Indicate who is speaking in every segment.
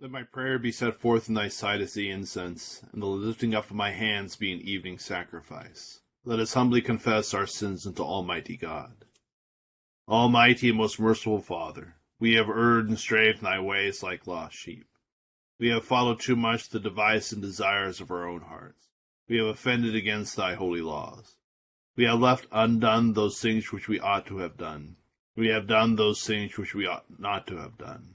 Speaker 1: Let my prayer be set forth in thy sight as the incense, and the lifting up of my hands be an evening sacrifice. Let us humbly confess our sins unto Almighty God. Almighty and most merciful Father, we have erred and strayed from thy ways like lost sheep. We have followed too much the device and desires of our own hearts. We have offended against thy holy laws. We have left undone those things which we ought to have done. We have done those things which we ought not to have done.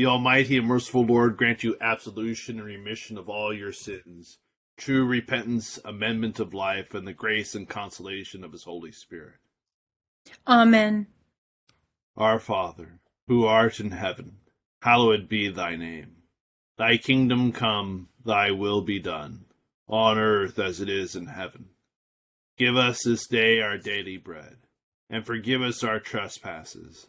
Speaker 1: The Almighty and merciful Lord grant you absolution and remission of all your sins, true repentance, amendment of life, and the grace and consolation of his Holy Spirit.
Speaker 2: Amen.
Speaker 1: Our Father, who art in heaven, hallowed be thy name. Thy kingdom come, thy will be done, on earth as it is in heaven. Give us this day our daily bread, and forgive us our trespasses,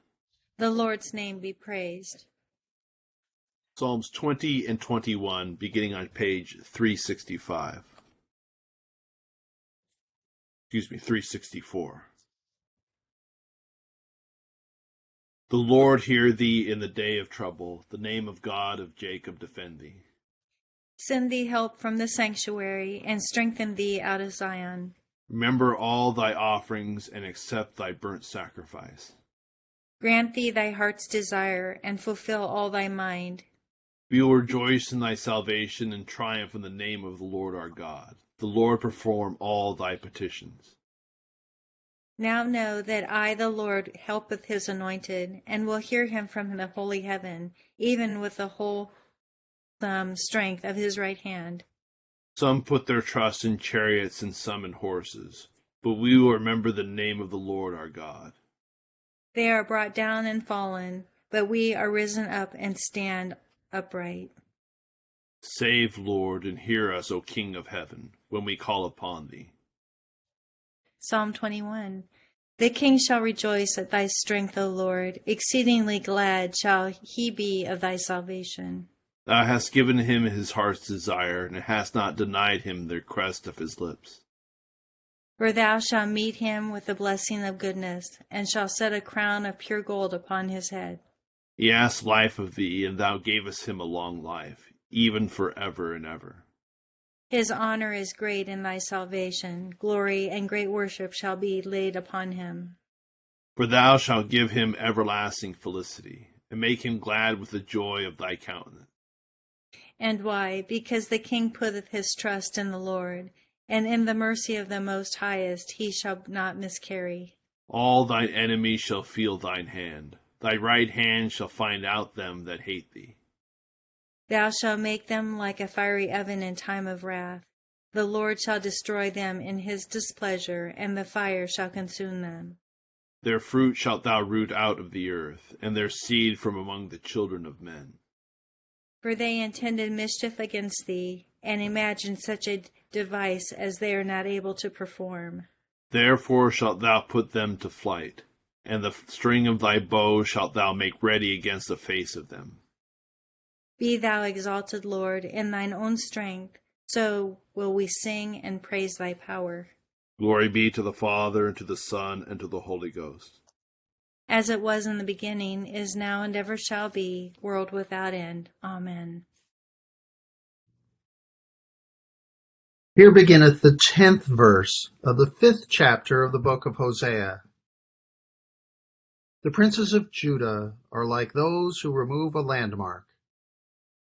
Speaker 2: The Lord's name be praised.
Speaker 1: Psalms 20 and 21, beginning on page 365. Excuse me, 364. The Lord hear thee in the day of trouble. The name of God of Jacob defend thee.
Speaker 2: Send thee help from the sanctuary, and strengthen thee out of Zion.
Speaker 1: Remember all thy offerings, and accept thy burnt sacrifice.
Speaker 2: Grant thee thy heart's desire, and fulfill all thy mind.
Speaker 1: We will rejoice in thy salvation and triumph in the name of the Lord our God. The Lord perform all thy petitions.
Speaker 2: Now know that I, the Lord, helpeth his anointed, and will hear him from the holy heaven, even with the whole um, strength of his right hand.
Speaker 1: Some put their trust in chariots and some in horses, but we will remember the name of the Lord our God.
Speaker 2: They are brought down and fallen, but we are risen up and stand upright.
Speaker 1: Save, Lord, and hear us, O King of heaven, when we call upon thee.
Speaker 2: Psalm 21 The king shall rejoice at thy strength, O Lord. Exceedingly glad shall he be of thy salvation.
Speaker 1: Thou hast given him his heart's desire, and hast not denied him the request of his lips.
Speaker 2: For thou shalt meet him with the blessing of goodness, and shalt set a crown of pure gold upon his head.
Speaker 1: He asked life of thee, and thou gavest him a long life, even for ever and ever.
Speaker 2: His honor is great in thy salvation. Glory and great worship shall be laid upon him.
Speaker 1: For thou shalt give him everlasting felicity, and make him glad with the joy of thy countenance.
Speaker 2: And why? Because the king putteth his trust in the Lord, and in the mercy of the Most Highest he shall not miscarry.
Speaker 1: All thine enemies shall feel thine hand. Thy right hand shall find out them that hate thee.
Speaker 2: Thou shalt make them like a fiery oven in time of wrath. The Lord shall destroy them in his displeasure, and the fire shall consume them.
Speaker 1: Their fruit shalt thou root out of the earth, and their seed from among the children of men.
Speaker 2: For they intended mischief against thee, and imagined such a device as they are not able to perform.
Speaker 1: Therefore shalt thou put them to flight, and the string of thy bow shalt thou make ready against the face of them.
Speaker 2: Be thou exalted, Lord, in thine own strength, so will we sing and praise thy power.
Speaker 1: Glory be to the Father, and to the Son, and to the Holy Ghost.
Speaker 2: As it was in the beginning, is now, and ever shall be, world without end. Amen.
Speaker 3: Here beginneth the tenth verse of the fifth chapter of the book of Hosea. The princes of Judah are like those who remove a landmark,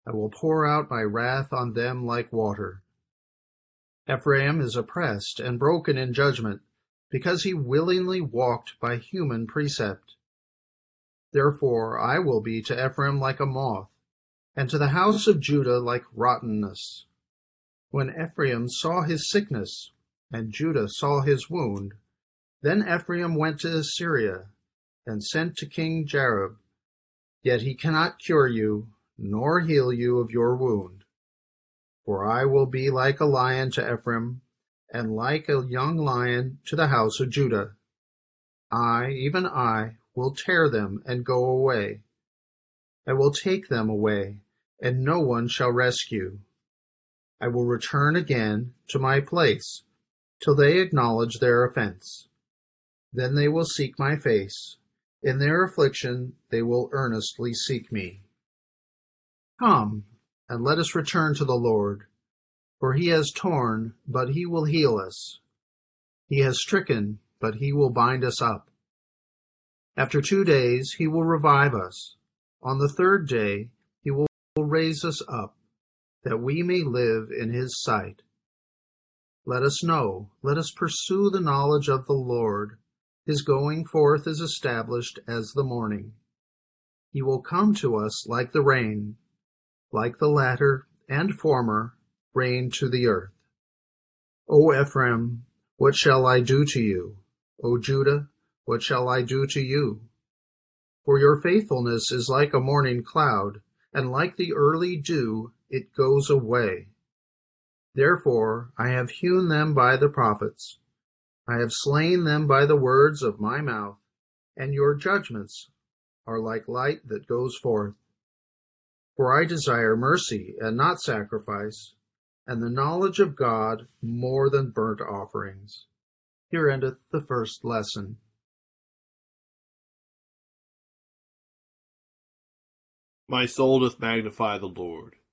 Speaker 3: I will pour out my wrath on them like water. Ephraim is oppressed and broken in judgment, because he willingly walked by human precept. Therefore I will be to Ephraim like a moth, and to the house of Judah like rottenness. When Ephraim saw his sickness, and Judah saw his wound, then Ephraim went to Assyria, and sent to King Jareb. Yet he cannot cure you, nor heal you of your wound. For I will be like a lion to Ephraim, and like a young lion to the house of Judah. I, even I, will tear them and go away. I will take them away, and no one shall rescue. I will return again to my place, till they acknowledge their offense. Then they will seek my face. In their affliction they will earnestly seek me. Come, and let us return to the Lord. For he has torn, but he will heal us. He has stricken, but he will bind us up. After two days he will revive us. On the third day he will raise us up, that we may live in his sight. Let us know, let us pursue the knowledge of the Lord. His going forth is established as the morning. He will come to us like the rain, like the latter and former rain to the earth. O Ephraim, what shall I do to you? O Judah, what shall I do to you? For your faithfulness is like a morning cloud, and like the early dew it goes away. Therefore I have hewn them by the prophets, I have slain them by the words of my mouth, and your judgments are like light that goes forth. For I desire mercy and not sacrifice, and the knowledge of God more than burnt offerings. Here endeth the first lesson.
Speaker 1: My soul doth magnify the Lord,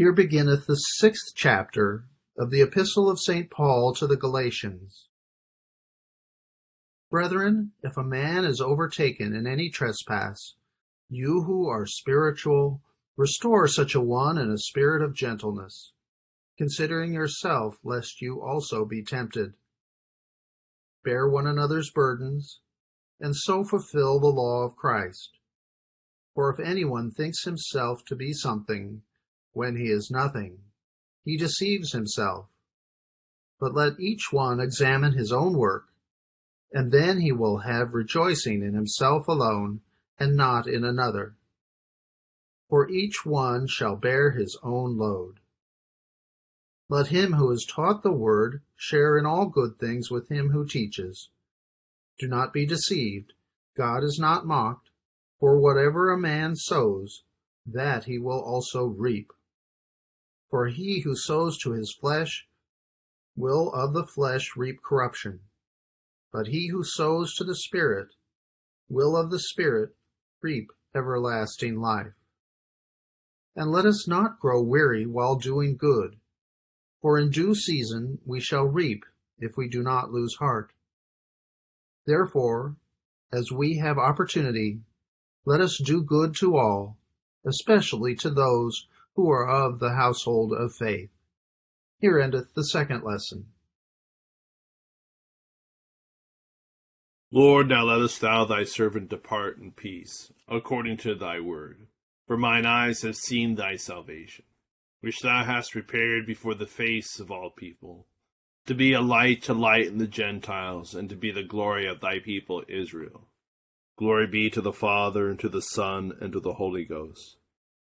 Speaker 3: Here beginneth the sixth chapter of the Epistle of St. Paul to the Galatians. Brethren, if a man is overtaken in any trespass, you who are spiritual, restore such a one in a spirit of gentleness, considering yourself, lest you also be tempted. Bear one another's burdens, and so fulfill the law of Christ. For if anyone thinks himself to be something, when he is nothing, he deceives himself. But let each one examine his own work, and then he will have rejoicing in himself alone, and not in another. For each one shall bear his own load. Let him who is taught the word share in all good things with him who teaches. Do not be deceived. God is not mocked, for whatever a man sows, that he will also reap. For he who sows to his flesh will of the flesh reap corruption, but he who sows to the Spirit will of the Spirit reap everlasting life. And let us not grow weary while doing good, for in due season we shall reap if we do not lose heart. Therefore, as we have opportunity, let us do good to all, especially to those who are of the household of faith. Here endeth the second lesson.
Speaker 1: Lord, now lettest thou thy servant depart in peace, according to thy word. For mine eyes have seen thy salvation, which thou hast prepared before the face of all people, to be a light to lighten the Gentiles, and to be the glory of thy people Israel. Glory be to the Father, and to the Son, and to the Holy Ghost,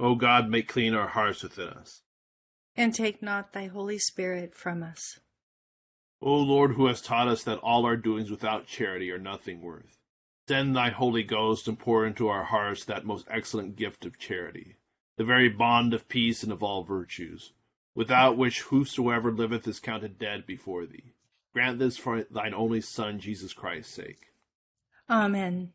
Speaker 1: O God, make clean our hearts within us.
Speaker 2: And take not thy Holy Spirit from us.
Speaker 1: O Lord, who hast taught us that all our doings without charity are nothing worth, send thy Holy Ghost and pour into our hearts that most excellent gift of charity the very bond of peace and of all virtues, without which whosoever liveth is counted dead before thee. Grant this for thine only Son, Jesus Christ's sake.
Speaker 2: Amen.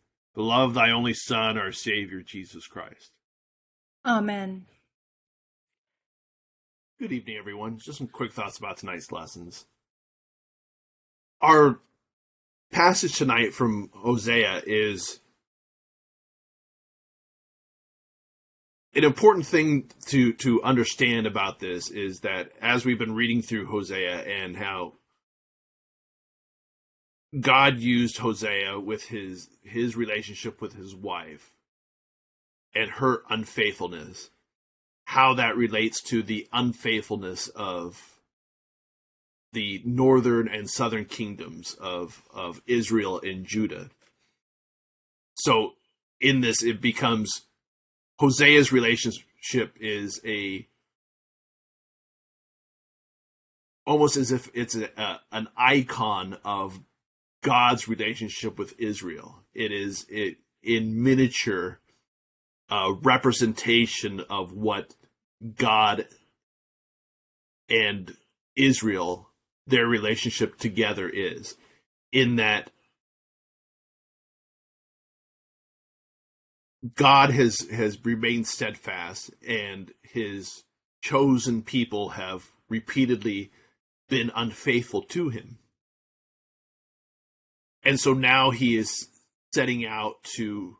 Speaker 1: The love thy only Son, our Savior, Jesus Christ.
Speaker 2: Amen.
Speaker 1: Good evening, everyone. Just some quick thoughts about tonight's lessons. Our passage tonight from Hosea is an important thing to to understand about this is that as we've been reading through Hosea and how God used Hosea with his his relationship with his wife and her unfaithfulness, how that relates to the unfaithfulness of the northern and southern kingdoms of of Israel and Judah. So in this it becomes Hosea's relationship is a almost as if it's a, a, an icon of God's relationship with Israel. It is it in miniature uh, representation of what God and Israel their relationship together is in that God has has remained steadfast, and His chosen people have repeatedly been unfaithful to Him, and so now He is setting out to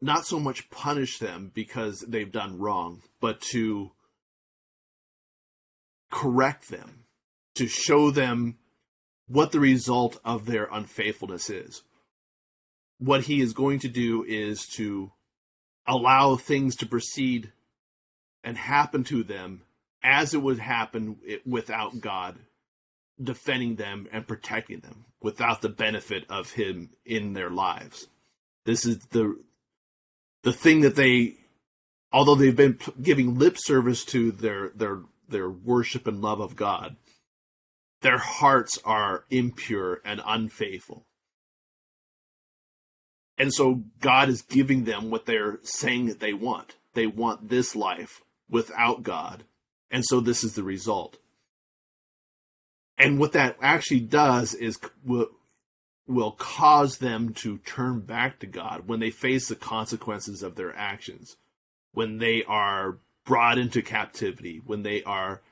Speaker 1: not so much punish them because they've done wrong, but to correct them, to show them what the result of their unfaithfulness is. What he is going to do is to allow things to proceed and happen to them as it would happen without God defending them and protecting them without the benefit of him in their lives. This is the the thing that they although they've been giving lip service to their their their worship and love of God, their hearts are impure and unfaithful. And so God is giving them what they're saying that they want. They want this life without God And so this is the result. And what that actually does is will, will cause them to turn back to God when they face the consequences of their actions, when they are brought into captivity, when they are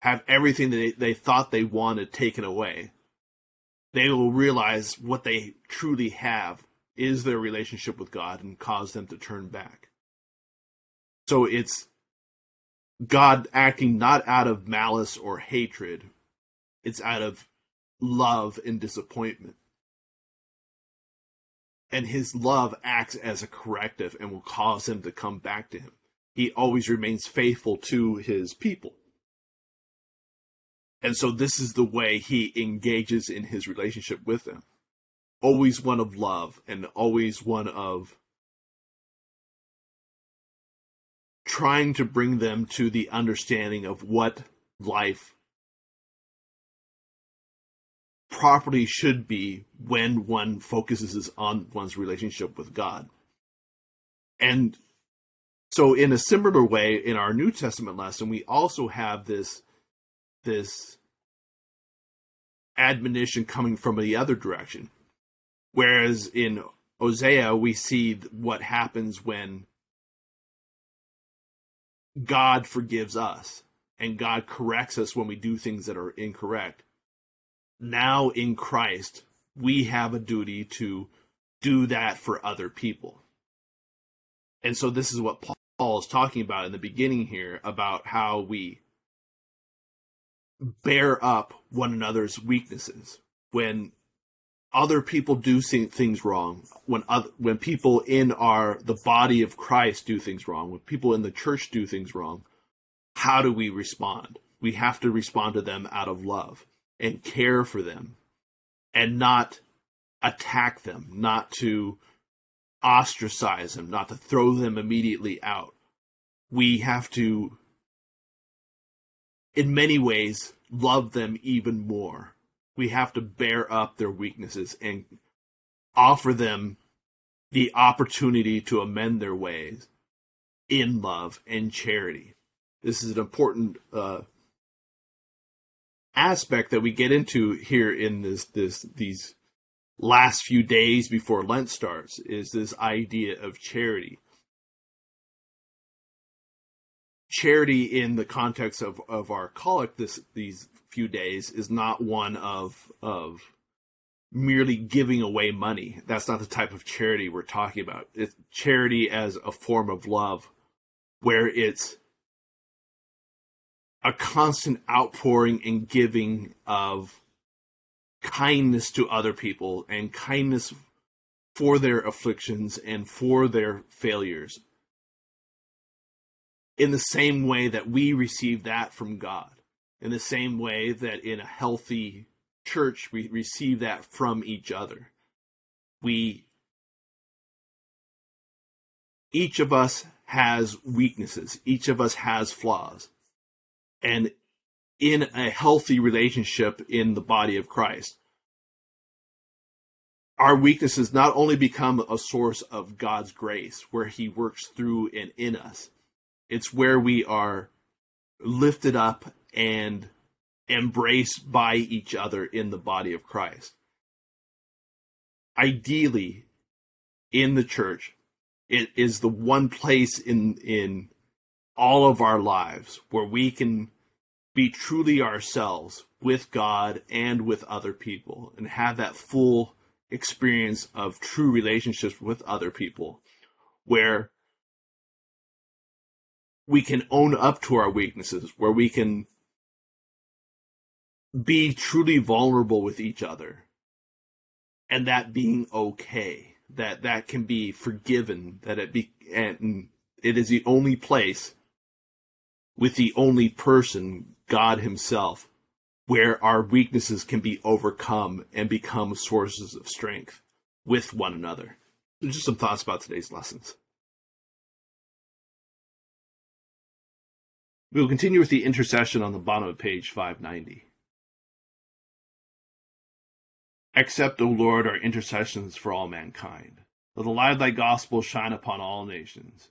Speaker 1: have everything that they, they thought they wanted taken away. They will realize what they truly have is their relationship with God and cause them to turn back. So it's God acting not out of malice or hatred, it's out of love and disappointment. And his love acts as a corrective and will cause him to come back to him. He always remains faithful to his people. And so this is the way he engages in his relationship with them. Always one of love and always one of trying to bring them to the understanding of what life properly should be when one focuses on one's relationship with God. And so in a similar way in our New Testament lesson we also have this this admonition coming from the other direction. Whereas in Hosea we see what happens when God forgives us and God corrects us when we do things that are incorrect. Now in Christ, we have a duty to do that for other people. And so this is what Paul is talking about in the beginning here about how we bear up one another's weaknesses when other people do things wrong, when other, when people in our the body of Christ do things wrong, when people in the church do things wrong, how do we respond? We have to respond to them out of love and care for them and not attack them, not to ostracize them, not to throw them immediately out. We have to in many ways love them even more we have to bear up their weaknesses and offer them the opportunity to amend their ways in love and charity. This is an important uh, aspect that we get into here in this this these last few days before Lent starts is this idea of charity. Charity in the context of, of our collect this these few days is not one of of merely giving away money. That's not the type of charity we're talking about. It's charity as a form of love where it's a constant outpouring and giving of kindness to other people and kindness for their afflictions and for their failures in the same way that we receive that from God in the same way that in a healthy church we receive that from each other. We each of us has weaknesses, each of us has flaws. And in a healthy relationship in the body of Christ, our weaknesses not only become a source of God's grace, where He works through and in us, it's where we are lifted up and embraced by each other in the body of Christ. Ideally, in the church, it is the one place in in all of our lives where we can be truly ourselves with God and with other people and have that full experience of true relationships with other people where we can own up to our weaknesses, where we can be truly vulnerable with each other and that being okay that that can be forgiven that it be and it is the only place with the only person god himself where our weaknesses can be overcome and become sources of strength with one another just some thoughts about today's lessons we will continue with the intercession on the bottom of page 590 Accept, O Lord, our intercessions for all mankind. Let the light of thy gospel shine upon all nations.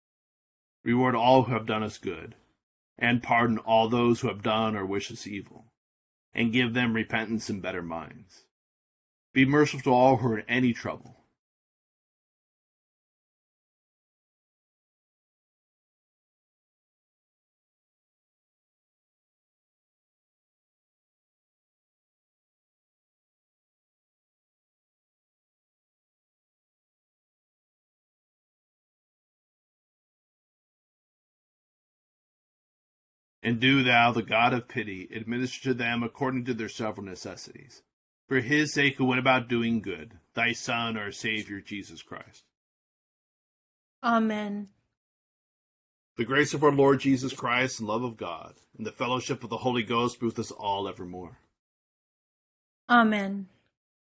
Speaker 1: Reward all who have done us good, and pardon all those who have done or wish us evil, and give them repentance and better minds. Be merciful to all who are in any trouble. And do thou, the God of pity, administer to them according to their several necessities. For his sake who went about doing good, thy Son, our Savior, Jesus Christ.
Speaker 2: Amen.
Speaker 1: The grace of our Lord Jesus Christ and love of God, and the fellowship of the Holy Ghost be with us all evermore.
Speaker 2: Amen.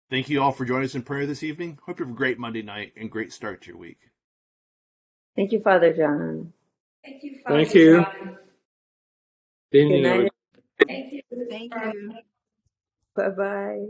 Speaker 1: Thank you all for joining us in prayer this evening. Hope you have a great Monday night and great start to your week.
Speaker 4: Thank you, Father John.
Speaker 5: Thank you.
Speaker 6: Father Thank you.
Speaker 4: Good night.
Speaker 5: Thank you.
Speaker 2: Thank you.
Speaker 4: Bye bye.